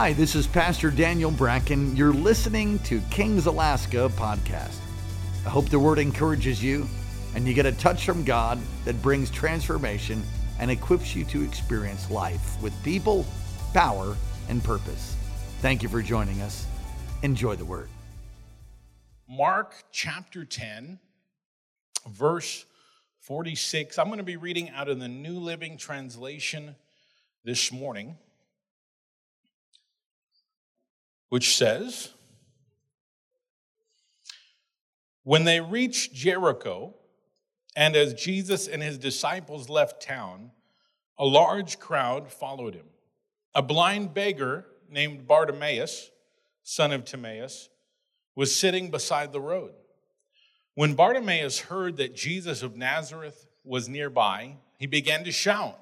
Hi, this is Pastor Daniel Bracken. You're listening to Kings Alaska podcast. I hope the word encourages you and you get a touch from God that brings transformation and equips you to experience life with people, power, and purpose. Thank you for joining us. Enjoy the word. Mark chapter 10, verse 46. I'm going to be reading out of the New Living Translation this morning, which says When they reached Jericho, and as Jesus and his disciples left town, a large crowd followed him. A blind beggar named Bartimaeus, son of Timaeus, was sitting beside the road. When Bartimaeus heard that Jesus of Nazareth was nearby, he began to shout,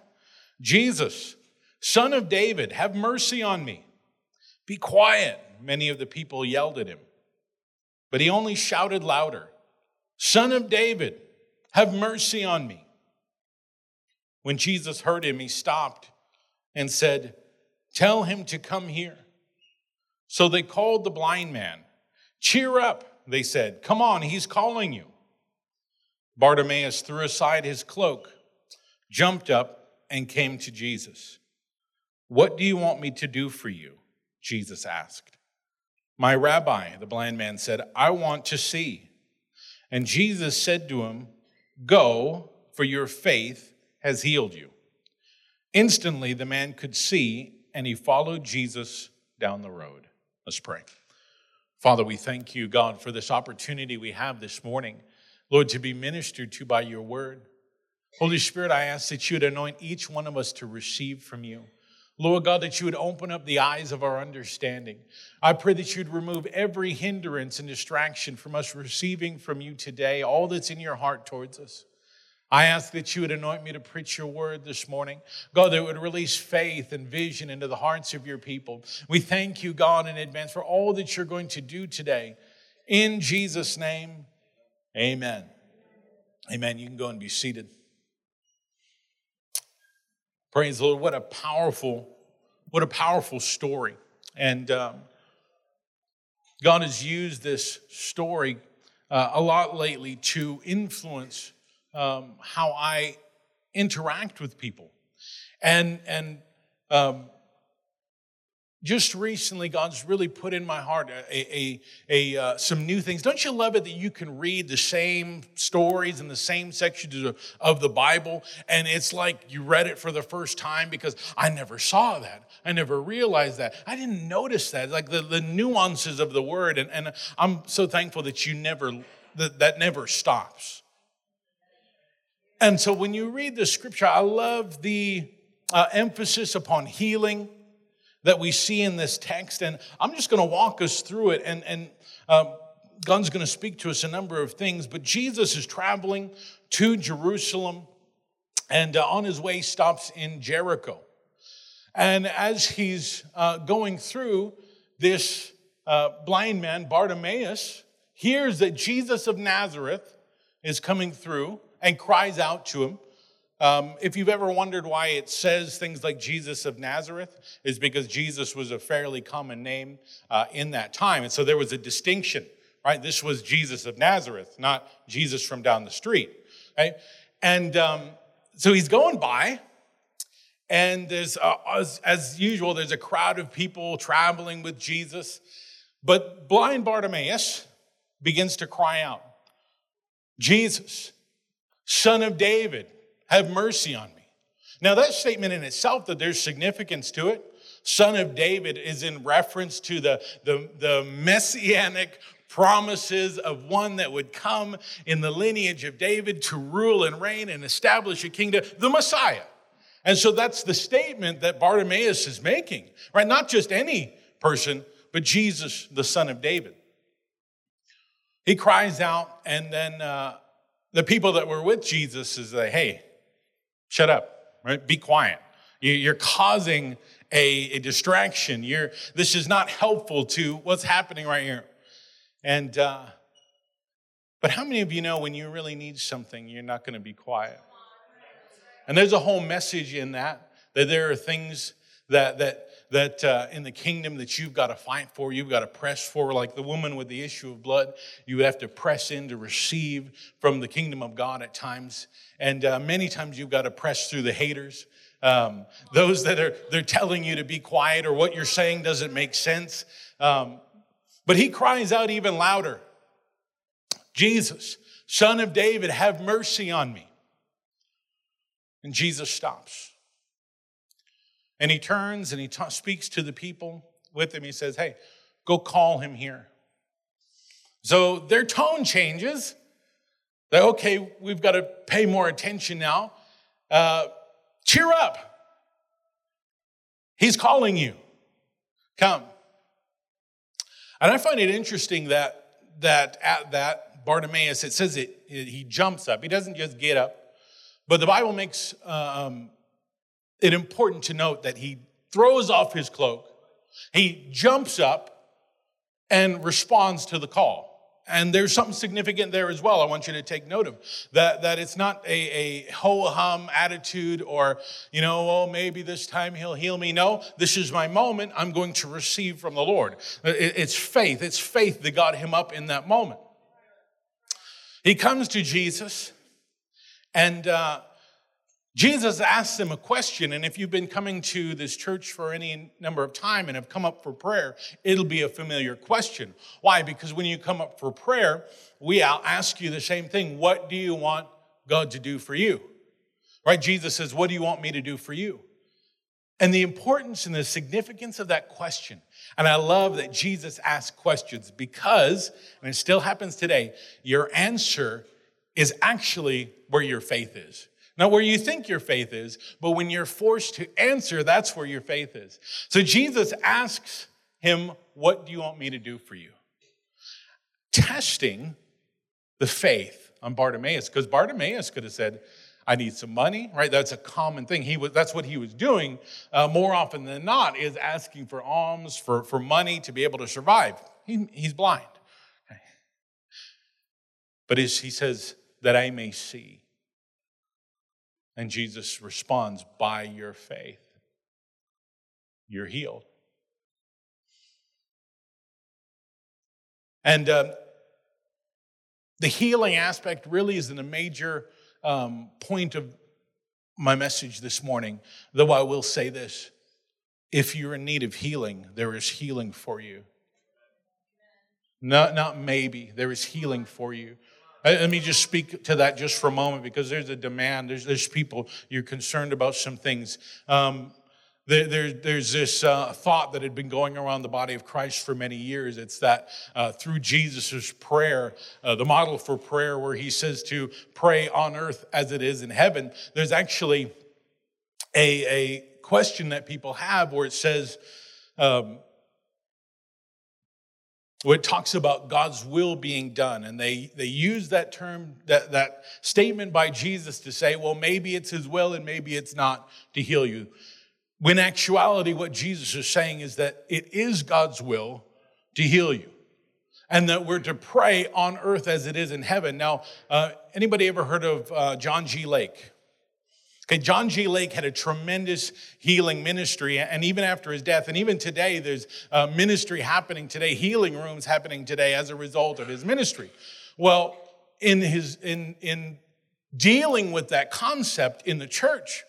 Jesus, son of David, have mercy on me. Be quiet, many of the people yelled at him. But he only shouted louder, Son of David, have mercy on me. When Jesus heard him, he stopped and said, Tell him to come here. So they called the blind man. Cheer up they said. Come on, he's calling you. Bartimaeus threw aside his cloak, jumped up, and came to Jesus. What do you want me to do for you? Jesus asked. My rabbi, the blind man said, I want to see. And Jesus said to him, Go, for your faith has healed you. Instantly, the man could see, and he followed Jesus down the road. Let's pray. Father, we thank you, God, for this opportunity we have this morning, Lord, to be ministered to by your word. Holy Spirit, I ask that you would anoint each one of us to receive from you. Lord God, that you would open up the eyes of our understanding. I pray that you'd remove every hindrance and distraction from us receiving from you today, all that's in your heart towards us. I ask that you would anoint me to preach your word this morning. God, that would release faith and vision into the hearts of your people. We thank you, God, in advance for all that you're going to do today. In Jesus' name, amen. Amen. You can go and be seated. Praise the Lord. What a powerful, what a powerful story. And um, God has used this story uh, a lot lately to influence um, how I interact with people. And, and um, just recently, God's really put in my heart a, a, a uh, some new things. Don't you love it that you can read the same stories in the same sections of, of the Bible, and it's like you read it for the first time because I never saw that. I never realized that. I didn't notice that, like the, the nuances of the word. And, and I'm so thankful that you never, that, that never stops. And so when you read the scripture, I love the uh, emphasis upon healing that we see in this text. And I'm just going to walk us through it. And, and um, God's going to speak to us a number of things. But Jesus is traveling to Jerusalem and uh, on his way stops in Jericho. And as he's uh, going through, this uh, blind man, Bartimaeus, hears that Jesus of Nazareth is coming through and cries out to him. Um, if you've ever wondered why it says things like Jesus of Nazareth, is because Jesus was a fairly common name uh, in that time. And so there was a distinction, right? This was Jesus of Nazareth, not Jesus from down the street, right? And um, so he's going by, and there's, as, as usual, there's a crowd of people traveling with Jesus. But blind Bartimaeus begins to cry out, Jesus, Son of David, have mercy on me. Now, that statement in itself, that there's significance to it. Son of David is in reference to the, the, the messianic promises of one that would come in the lineage of David to rule and reign and establish a kingdom, the Messiah. And so that's the statement that Bartimaeus is making, right? Not just any person, but Jesus, the son of David. He cries out, and then uh, the people that were with Jesus is like, hey, shut up, right? Be quiet. You're causing a, a distraction. You're, this is not helpful to what's happening right here. And, uh, but how many of you know when you really need something, you're not going to be quiet? And there's a whole message in that, that there are things that, that, that uh, in the kingdom that you've got to fight for, you've got to press for, like the woman with the issue of blood, you have to press in to receive from the kingdom of God at times. And uh, many times you've got to press through the haters. Um, those that are they're telling you to be quiet or what you're saying doesn't make sense. Um, but he cries out even louder Jesus, son of David, have mercy on me. And Jesus stops. And he turns and he ta- speaks to the people with him. He says, Hey, go call him here. So their tone changes. That, okay, we've got to pay more attention now. Uh, cheer up. He's calling you. Come. And I find it interesting that, that at that, Bartimaeus, it says it, it he jumps up. He doesn't just get up. But the Bible makes um, it important to note that he throws off his cloak, he jumps up and responds to the call. And there's something significant there as well. I want you to take note of that. That it's not a, a ho hum attitude or, you know, oh, maybe this time he'll heal me. No, this is my moment. I'm going to receive from the Lord. It's faith. It's faith that got him up in that moment. He comes to Jesus and uh, Jesus asks them a question, and if you've been coming to this church for any number of time and have come up for prayer, it'll be a familiar question. Why? Because when you come up for prayer, we ask you the same thing. What do you want God to do for you? Right? Jesus says, What do you want me to do for you? And the importance and the significance of that question. And I love that Jesus asks questions because, and it still happens today, your answer is actually where your faith is. Not where you think your faith is, but when you're forced to answer, that's where your faith is. So Jesus asks him, What do you want me to do for you? Testing the faith on Bartimaeus, because Bartimaeus could have said, I need some money, right? That's a common thing. He was, that's what he was doing uh, more often than not, is asking for alms, for, for money to be able to survive. He, he's blind. Okay. But he says, that I may see. And Jesus responds, By your faith, you're healed. And uh, the healing aspect really is in a major um, point of my message this morning, though I will say this if you're in need of healing, there is healing for you. Not, not maybe, there is healing for you. Let me just speak to that just for a moment because there's a demand. There's, there's people, you're concerned about some things. Um, there, there, there's this uh, thought that had been going around the body of Christ for many years. It's that uh, through Jesus' prayer, uh, the model for prayer, where he says to pray on earth as it is in heaven, there's actually a, a question that people have where it says, um, it talks about God's will being done. And they, they use that term, that, that statement by Jesus to say, well, maybe it's his will and maybe it's not to heal you. When actuality, what Jesus is saying is that it is God's will to heal you. And that we're to pray on earth as it is in heaven. Now, uh, anybody ever heard of uh, John G. Lake? Okay, John G. Lake had a tremendous healing ministry, and even after his death, and even today, there's a ministry happening today, healing rooms happening today as a result of his ministry. Well, in his in in dealing with that concept in the church,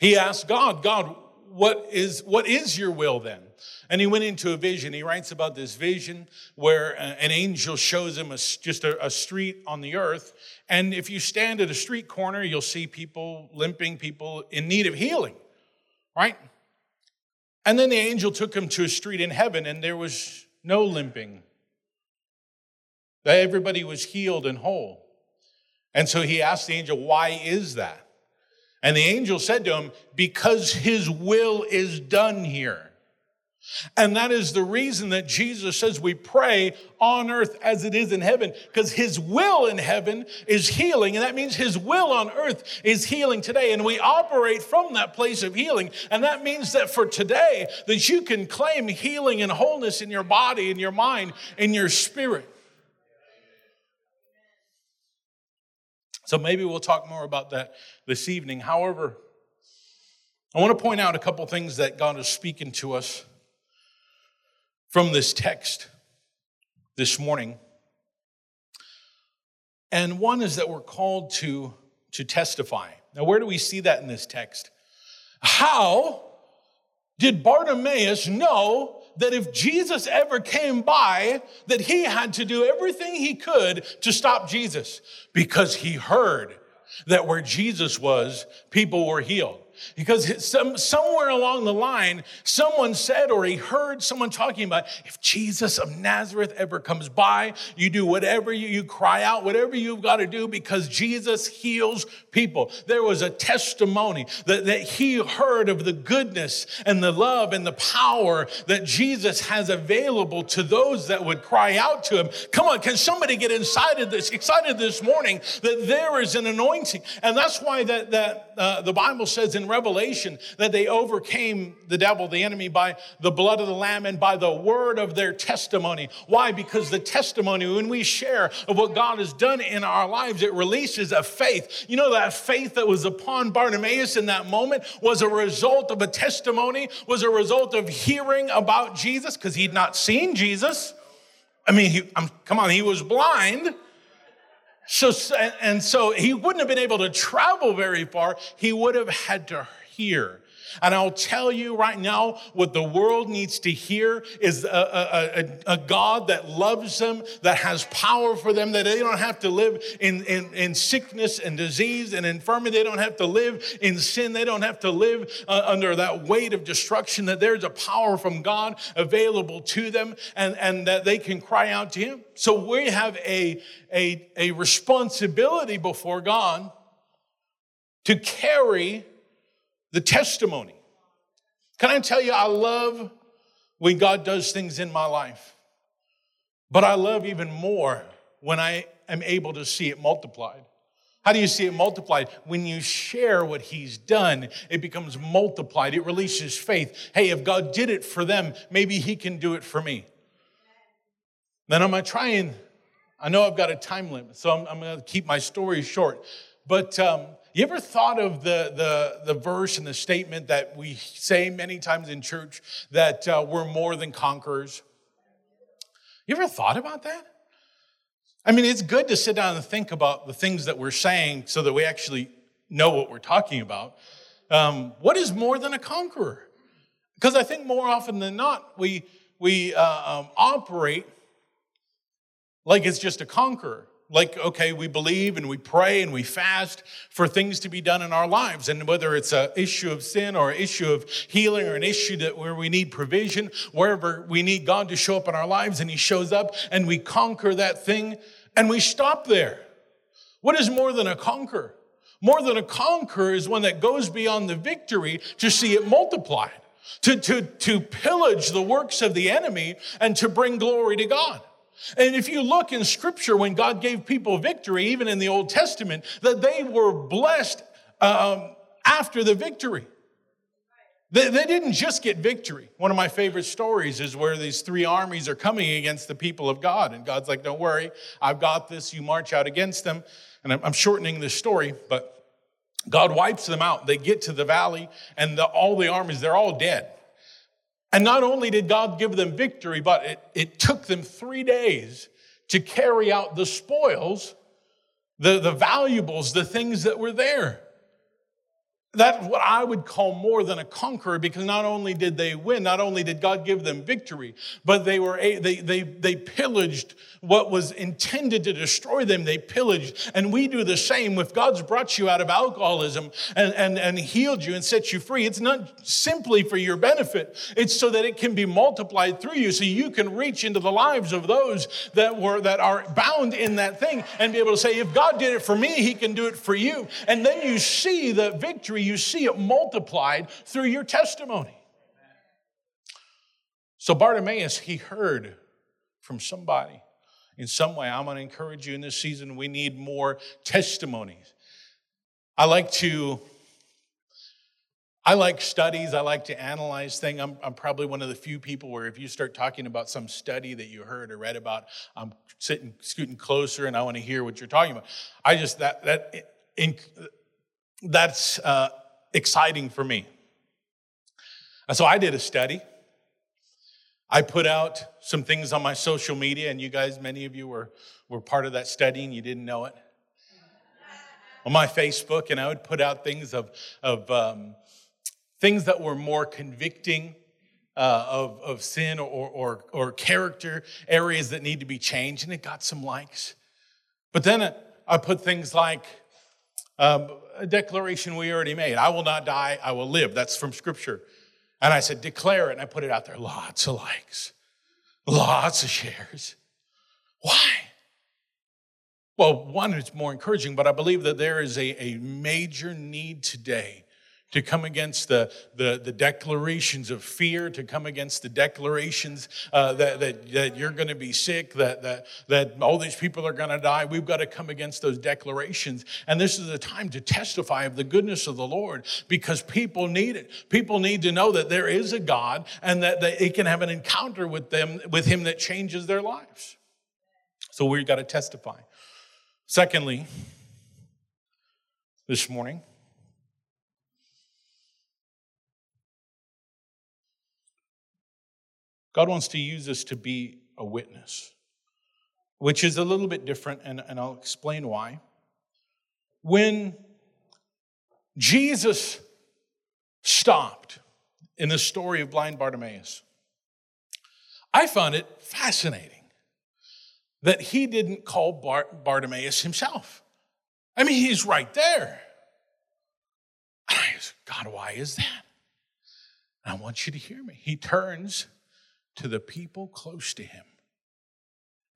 he asked God, God, what is what is your will then? And he went into a vision. He writes about this vision where uh, an angel shows him a, just a, a street on the earth. And if you stand at a street corner, you'll see people limping, people in need of healing, right? And then the angel took him to a street in heaven, and there was no limping. Everybody was healed and whole. And so he asked the angel, Why is that? And the angel said to him, Because his will is done here. And that is the reason that Jesus says we pray on earth as it is in heaven, because his will in heaven is healing. And that means his will on earth is healing today. And we operate from that place of healing. And that means that for today, that you can claim healing and wholeness in your body, in your mind, in your spirit. So maybe we'll talk more about that this evening. However, I want to point out a couple things that God is speaking to us from this text this morning. And one is that we're called to, to testify. Now, where do we see that in this text? How did Bartimaeus know that if Jesus ever came by, that he had to do everything he could to stop Jesus? Because he heard that where Jesus was, people were healed. Because some, somewhere along the line, someone said or he heard someone talking about if Jesus of Nazareth ever comes by, you do whatever you, you cry out, whatever you've got to do because Jesus heals people. There was a testimony that, that he heard of the goodness and the love and the power that Jesus has available to those that would cry out to him. Come on, can somebody get excited this, excited this morning that there is an anointing? And that's why that, that uh, the Bible says in Revelation that they overcame the devil, the enemy, by the blood of the Lamb and by the word of their testimony. Why? Because the testimony, when we share of what God has done in our lives, it releases a faith. You know, that faith that was upon Bartimaeus in that moment was a result of a testimony, was a result of hearing about Jesus, because he'd not seen Jesus. I mean, he, come on, he was blind. So, and so he wouldn't have been able to travel very far. He would have had to hear. And I'll tell you right now, what the world needs to hear is a, a, a, a, God that loves them, that has power for them, that they don't have to live in, in, in sickness and disease and infirmity. They don't have to live in sin. They don't have to live uh, under that weight of destruction, that there's a power from God available to them and, and that they can cry out to Him. So we have a, a, a responsibility before God to carry the testimony. Can I tell you, I love when God does things in my life, but I love even more when I am able to see it multiplied. How do you see it multiplied? When you share what he's done, it becomes multiplied. It releases faith. Hey, if God did it for them, maybe he can do it for me. Then I'm going to try and, I know I've got a time limit, so I'm, I'm going to keep my story short. But um, you ever thought of the, the, the verse and the statement that we say many times in church that uh, we're more than conquerors? You ever thought about that? I mean, it's good to sit down and think about the things that we're saying so that we actually know what we're talking about. Um, what is more than a conqueror? Because I think more often than not, we, we uh, um, operate like it's just a conqueror like okay we believe and we pray and we fast for things to be done in our lives. And whether it's an issue of sin or an issue of healing or an issue that where we need provision wherever we need god to show up in our lives and he shows up and we conquer that thing and we stop there. What is more than a conquer? More than a conquer is one that goes beyond the victory to see it multiplied to, to, to pillage the works of the enemy and to bring glory to god and if you look in scripture, when God gave people victory, even in the Old Testament, that they were blessed um, after the victory. They, they didn't just get victory. One of my favorite stories is where these three armies are coming against the people of God. And God's like, don't worry, I've got this. You march out against them. And I'm, shortening this story, but God wipes them out. They get to the valley, and the, all the armies, they're all dead. And not only did God give them victory, but it, it took them three days to carry out the spoils, the, the valuables, the things that were there. That's what I would call more than a conqueror because not only did they win, not only did God give them victory, but they were they they they pillaged what was intended to destroy them. They pillaged, and we do the same. If God's brought you out of alcoholism and and and healed you and set you free, it's not simply for your benefit. It's so that it can be multiplied through you, so you can reach into the lives of those that were that are bound in that thing and be able to say, if God did it for me, He can do it for you. And then you see the victory you see it multiplied through your testimony. So Bartimaeus, he heard from somebody in some way. I'm going to encourage you in this season, we need more testimonies. I like to. I like studies. I like to analyze things. I'm, I'm, probably one of the few people where if you start talking about some study that you heard or read about, I'm sitting, scooting closer, and I want to hear what you're talking about. I just that that in, that's uh, exciting for me. So I did a study. I put out some things on my social media, and you guys, many of you were, were part of that study and you didn't know it. On my Facebook, and I would put out things of, of um, things that were more convicting uh, of, of sin or, or, or character areas that need to be changed, and it got some likes. But then I put things like um, a declaration we already made I will not die, I will live. That's from scripture. And I said, declare it. And I put it out there. Lots of likes, lots of shares. Why? Well, one, it's more encouraging, but I believe that there is a, a major need today to come against the, the, the, declarations of fear, to come against the declarations uh, that, that, that you're going to be sick, that, that, that all these people are going to die. We've got to come against those declarations. And this is a time to testify of the goodness of the Lord because people need it. People need to know that there is a God and that, they can have an encounter with them, with Him that changes their lives. So we've got to testify. Secondly, this morning, God wants to use us to be a witness, which is a little bit different, and, and I'll explain why. When Jesus stopped in the story of blind Bartimaeus, I found it fascinating that he didn't call Bart- Bartimaeus himself. I mean, he's right there. And I said, God, why is that? And I want you to hear me. He turns to the people close to him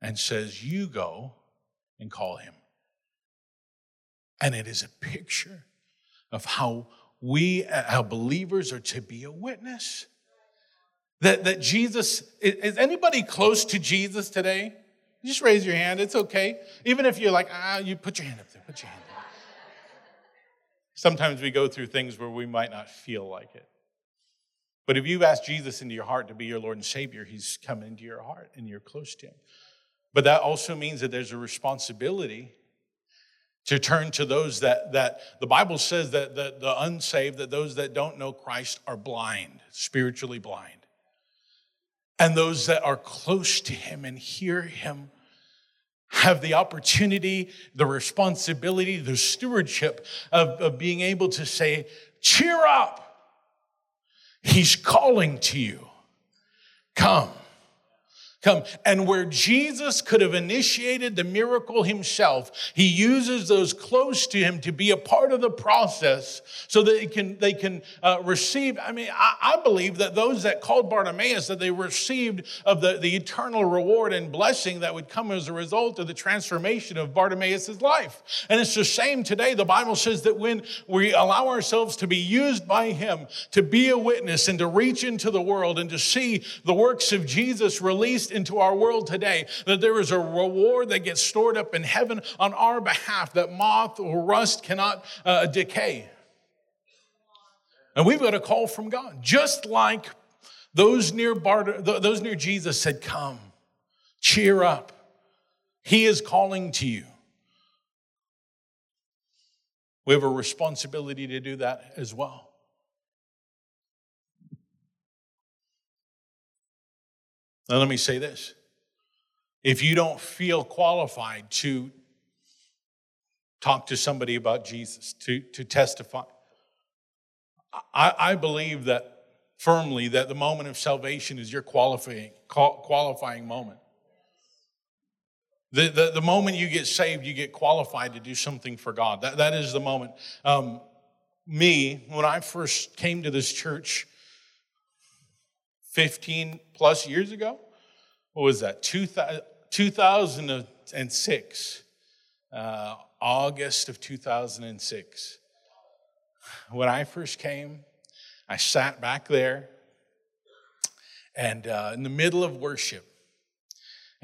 and says, You go and call him. And it is a picture of how we, how believers, are to be a witness. That, that Jesus, is anybody close to Jesus today? Just raise your hand, it's okay. Even if you're like, ah, you put your hand up there, put your hand up. Sometimes we go through things where we might not feel like it. But if you've asked Jesus into your heart to be your Lord and Savior, He's come into your heart and you're close to Him. But that also means that there's a responsibility to turn to those that, that the Bible says that the, the unsaved, that those that don't know Christ are blind, spiritually blind. And those that are close to Him and hear Him have the opportunity, the responsibility, the stewardship of, of being able to say, cheer up. He's calling to you. Come. Come. And where Jesus could have initiated the miracle himself, he uses those close to him to be a part of the process so that they can, they can uh, receive. I mean, I, I, believe that those that called Bartimaeus, that they received of the, the eternal reward and blessing that would come as a result of the transformation of Bartimaeus' life. And it's the same today. The Bible says that when we allow ourselves to be used by him to be a witness and to reach into the world and to see the works of Jesus released into our world today, that there is a reward that gets stored up in heaven on our behalf that moth or rust cannot uh, decay. And we've got a call from God, just like those near, Bart- those near Jesus said, Come, cheer up. He is calling to you. We have a responsibility to do that as well. Now, let me say this. If you don't feel qualified to talk to somebody about Jesus, to, to testify, I, I believe that firmly that the moment of salvation is your qualifying, qualifying moment. The, the, the, moment you get saved, you get qualified to do something for God. That, that is the moment. Um, me, when I first came to this church, 15 plus years ago. What was that? 2006, uh, August of 2006. When I first came, I sat back there and uh, in the middle of worship.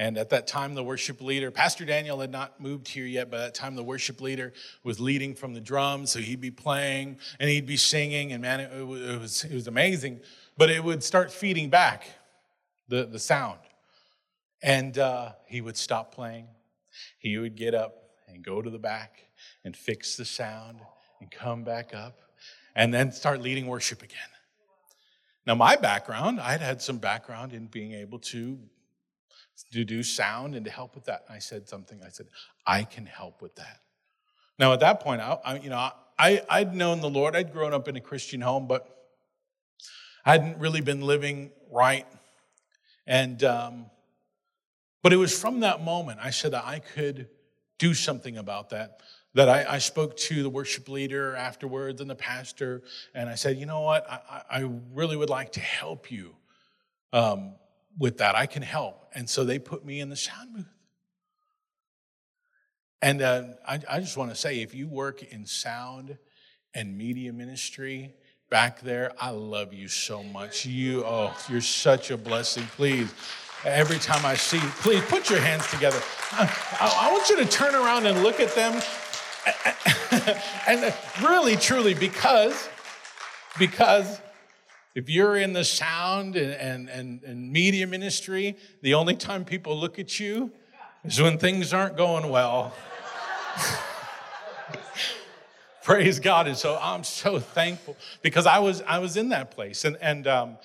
And at that time, the worship leader, Pastor Daniel had not moved here yet, but at that time, the worship leader was leading from the drums. So he'd be playing and he'd be singing, and man, it, it was, it was amazing but it would start feeding back the, the sound. And uh, he would stop playing. He would get up and go to the back and fix the sound and come back up and then start leading worship again. Now, my background, I had had some background in being able to, to do sound and to help with that. And I said something, I said, I can help with that. Now, at that point, I, I you know, I, I'd known the Lord. I'd grown up in a Christian home, but I hadn't really been living right. And, um, but it was from that moment I said that I could do something about that. That I, I, spoke to the worship leader afterwards and the pastor, and I said, you know what, I, I really would like to help you um, with that. I can help. And so they put me in the sound booth. And uh, I, I just want to say if you work in sound and media ministry, back there, I love you so much. You, oh, you're such a blessing. Please every time I see you. Please put your hands together. I, I want you to turn around and look at them. and really, truly, because, because if you're in the sound and, and, and, and media ministry, the only time people look at you is when things aren't going well. Praise God. And so I'm so thankful because I was I was in that place. And and um,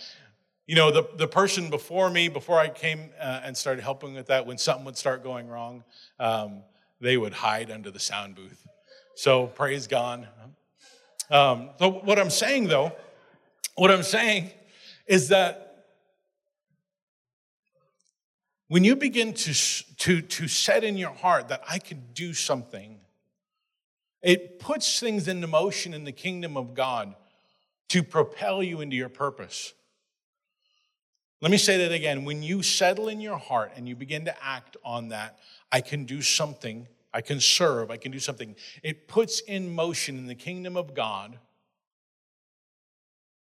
you know, the, the person before me, before I came uh, and started helping with that, when something would start going wrong, um, they would hide under the sound booth. So praise God. Um, so what I'm saying though, what I'm saying is that when you begin to, to, to set in your heart that I can do something, it puts things into motion in the kingdom of God to propel you into your purpose. Let me say that again. When you settle in your heart and you begin to act on that, I can do something, I can serve, I can do something, it puts in motion in the kingdom of God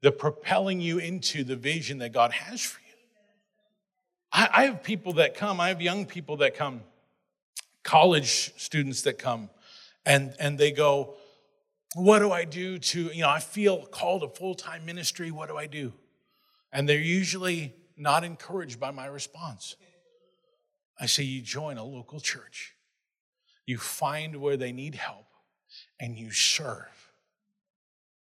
the propelling you into the vision that God has for you. I, I have people that come, I have young people that come, college students that come, and, and they go, What do I do to, you know, I feel called to full time ministry. What do I do? And they're usually not encouraged by my response. I say, you join a local church, you find where they need help, and you serve.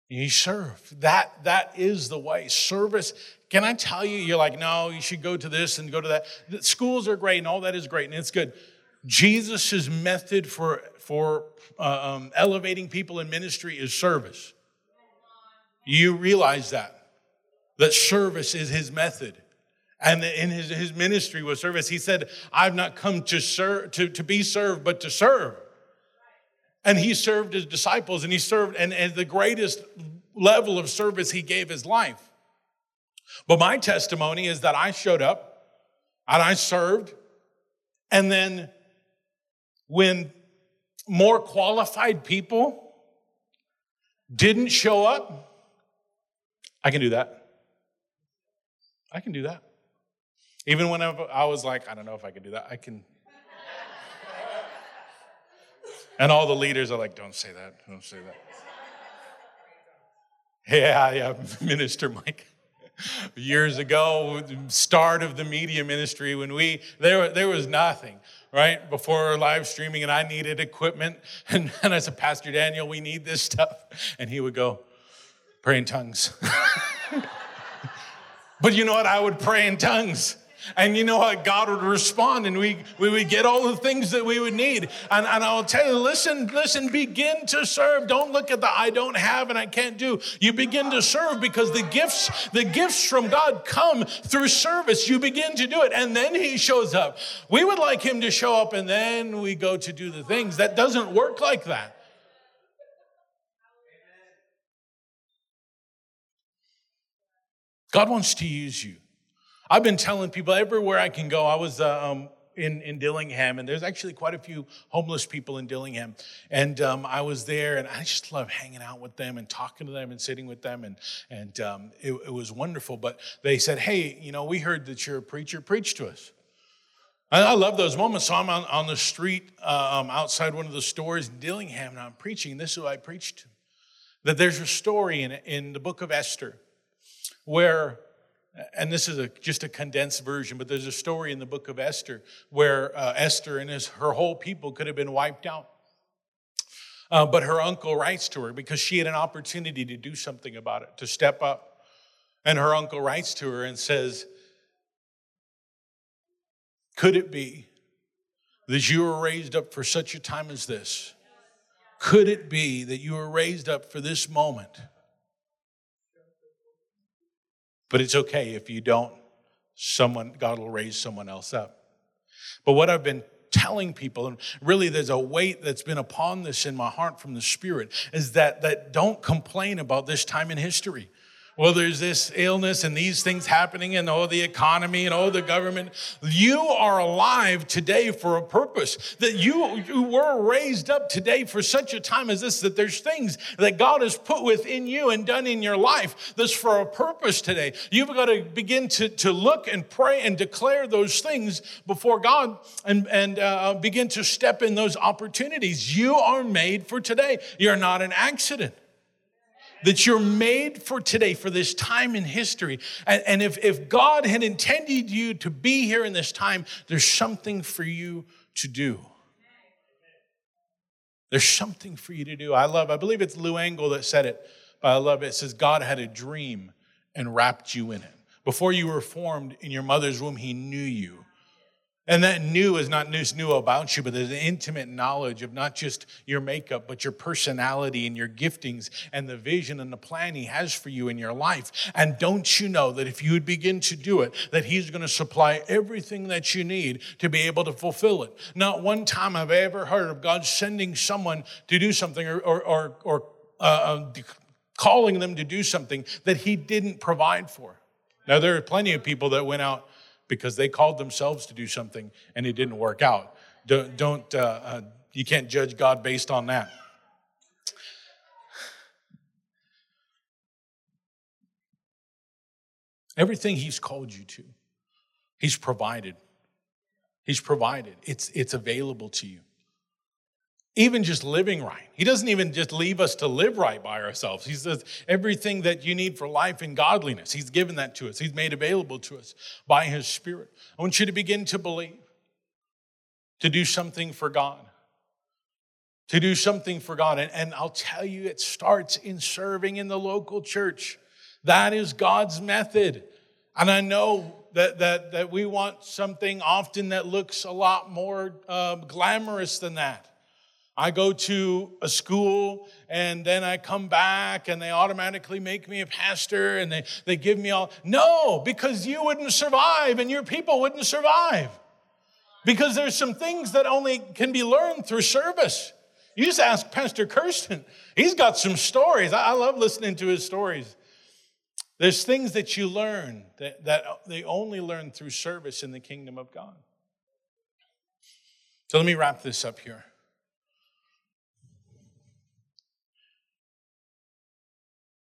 You serve. That, that is the way. Service, can I tell you, you're like, no, you should go to this and go to that. The schools are great and all that is great and it's good. Jesus' method for, for uh, um, elevating people in ministry is service. You realize that, that service is his method. And in his, his ministry was service. He said, I've not come to serve, to, to be served, but to serve. And he served his disciples and he served, and, and the greatest level of service he gave his life. But my testimony is that I showed up and I served. And then when more qualified people didn't show up, I can do that. I can do that. Even when I was like, I don't know if I can do that, I can. And all the leaders are like, don't say that, don't say that. Yeah, yeah, Minister Mike. Years ago, start of the media ministry, when we, there, there was nothing, right? Before live streaming, and I needed equipment. And, and I said, Pastor Daniel, we need this stuff. And he would go, pray in tongues. but you know what? I would pray in tongues. And you know what? God would respond and we, we would get all the things that we would need. And, and I'll tell you, listen, listen, begin to serve. Don't look at the I don't have and I can't do. You begin to serve because the gifts, the gifts from God come through service. You begin to do it and then he shows up. We would like him to show up and then we go to do the things. That doesn't work like that. God wants to use you. I've been telling people everywhere I can go. I was uh, um, in, in Dillingham, and there's actually quite a few homeless people in Dillingham. And um, I was there, and I just love hanging out with them and talking to them and sitting with them, and, and um, it, it, was wonderful. But they said, Hey, you know, we heard that you're a preacher, preach to us. And I love those moments. So I'm on, on the street uh, um, outside one of the stores in Dillingham, and I'm preaching. This is who I preached to. That there's a story in, in the book of Esther where and this is a, just a condensed version, but there's a story in the book of Esther where uh, Esther and his, her whole people could have been wiped out. Uh, but her uncle writes to her because she had an opportunity to do something about it, to step up. And her uncle writes to her and says, Could it be that you were raised up for such a time as this? Could it be that you were raised up for this moment? But it's okay if you don't, someone, God will raise someone else up. But what I've been telling people and really there's a weight that's been upon this in my heart from the spirit is that that don't complain about this time in history well, there's this illness and these things happening and oh, the economy and oh, the government. You are alive today for a purpose. That you, you were raised up today for such a time as this, that there's things that God has put within you and done in your life that's for a purpose today. You've got to begin to, to look and pray and declare those things before God and, and uh, begin to step in those opportunities. You are made for today. You're not an accident that you're made for today, for this time in history. And, and if, if God had intended you to be here in this time, there's something for you to do. There's something for you to do. I love, I believe it's Lou Engle that said it, but I love it. It says, God had a dream and wrapped you in it. Before you were formed in your mother's womb, he knew you. And that new is not just new about you, but there's an intimate knowledge of not just your makeup, but your personality and your giftings and the vision and the plan He has for you in your life. And don't you know that if you would begin to do it, that He's going to supply everything that you need to be able to fulfill it? Not one time have I ever heard of God sending someone to do something or, or, or, or uh, uh calling them to do something that He didn't provide for. Now, there are plenty of people that went out because they called themselves to do something and it didn't work out. Don't, don't uh, uh, you can't judge God based on that. Everything He's called you to, He's provided. He's provided. It's, it's available to you even just living right. He doesn't even just leave us to live right by ourselves. He says everything that you need for life and godliness, He's given that to us. He's made available to us by His Spirit. I want you to begin to believe, to do something for God. To do something for God. And, and I'll tell you, it starts in serving in the local church. That is God's method. And I know that, that, that we want something often that looks a lot more uh, glamorous than that. I go to a school and then I come back and they automatically make me a pastor and they, they give me all. No, because you wouldn't survive and your people wouldn't survive. Because there's some things that only can be learned through service. You just ask Pastor Kirsten. He's got some stories. I love listening to his stories. There's things that you learn that, that they only learn through service in the kingdom of God. So let me wrap this up here.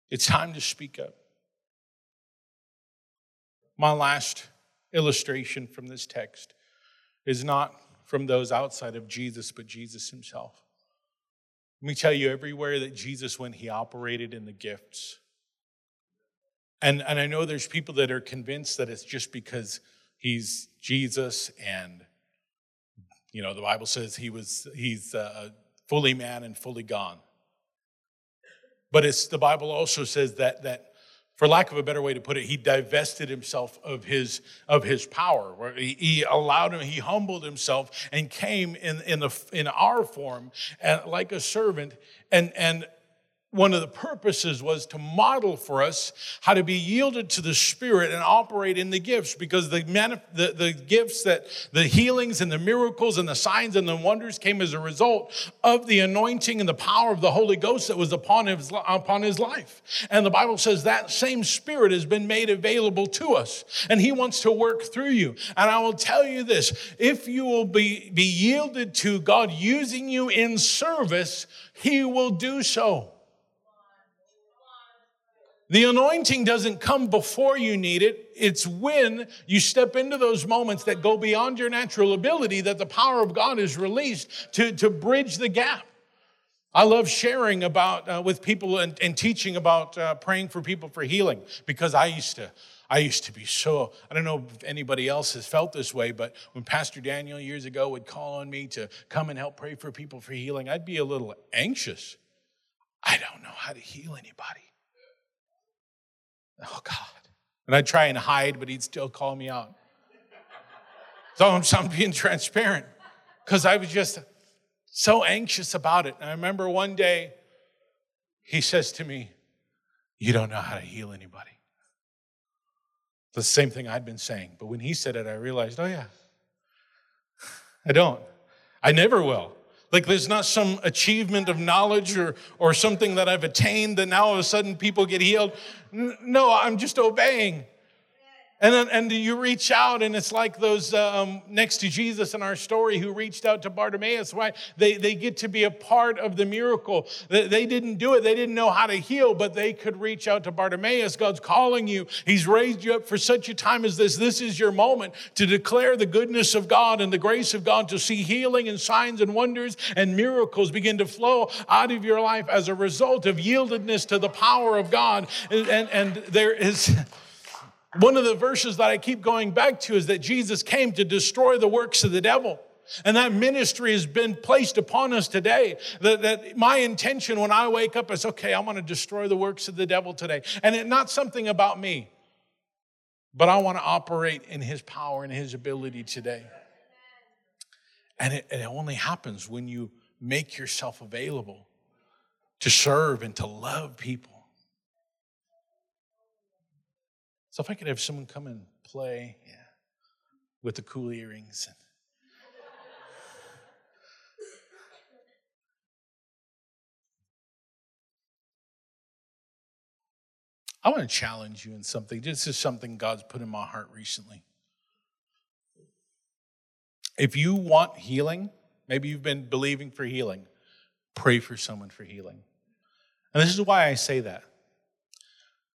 It's time to speak up. My last illustration from this text is not from those outside of Jesus, but Jesus himself. Let me tell you, everywhere that Jesus went, he operated in the gifts. And, and I know there's people that are convinced that it's just because he's Jesus and, you know, the Bible says he was, he's uh, fully man and fully God. But it's, the Bible also says that, that, for lack of a better way to put it, he divested himself of his, of his power. He, he allowed him, he humbled himself and came in, in, the, in our form and, like a servant and, and one of the purposes was to model for us how to be yielded to the Spirit and operate in the gifts because the, the, the, gifts that the healings and the miracles and the signs and the wonders came as a result of the anointing and the power of the Holy Ghost that was upon his, upon his life. And the Bible says that same Spirit has been made available to us and He wants to work through you. And I will tell you this if you will be, be yielded to God using you in service, He will do so. The anointing doesn't come before you need it. It's when you step into those moments that go beyond your natural ability that the power of God is released to, to bridge the gap. I love sharing about uh, with people and, and teaching about uh, praying for people for healing because I used to I used to be so I don't know if anybody else has felt this way, but when Pastor Daniel years ago would call on me to come and help pray for people for healing, I'd be a little anxious. I don't know how to heal anybody. Oh, God. And I'd try and hide, but he'd still call me out. So I'm, so I'm being transparent because I was just so anxious about it. And I remember one day he says to me, You don't know how to heal anybody. The same thing I'd been saying. But when he said it, I realized, Oh, yeah, I don't. I never will. Like there's not some achievement of knowledge or, or something that I've attained that now all of a sudden people get healed. No, I'm just obeying. And then, and you reach out, and it's like those um, next to Jesus in our story who reached out to Bartimaeus. Why? They, they get to be a part of the miracle. They, they didn't do it, they didn't know how to heal, but they could reach out to Bartimaeus. God's calling you, He's raised you up for such a time as this. This is your moment to declare the goodness of God and the grace of God, to see healing and signs and wonders and miracles begin to flow out of your life as a result of yieldedness to the power of God. and, and, and there is. One of the verses that I keep going back to is that Jesus came to destroy the works of the devil. And that ministry has been placed upon us today. That, that my intention when I wake up is okay, I want to destroy the works of the devil today. And it's not something about me, but I want to operate in his power and his ability today. And it, it only happens when you make yourself available to serve and to love people. So if I could have someone come and play, yeah, with the cool earrings. I want to challenge you in something. This is something God's put in my heart recently. If you want healing, maybe you've been believing for healing, pray for someone for healing. And this is why I say that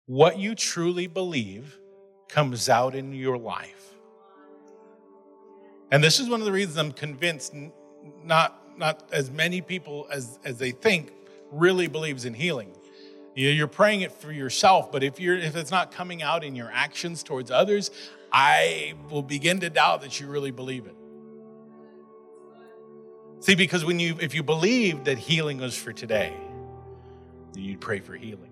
what you truly believe comes out in your life. And this is one of the reasons I'm convinced not, not as many people as, as they think really believes in healing. You're praying it for yourself, but if you're if it's not coming out in your actions towards others, I will begin to doubt that you really believe it. See, because when you if you believe that healing was for today, then you'd pray for healing.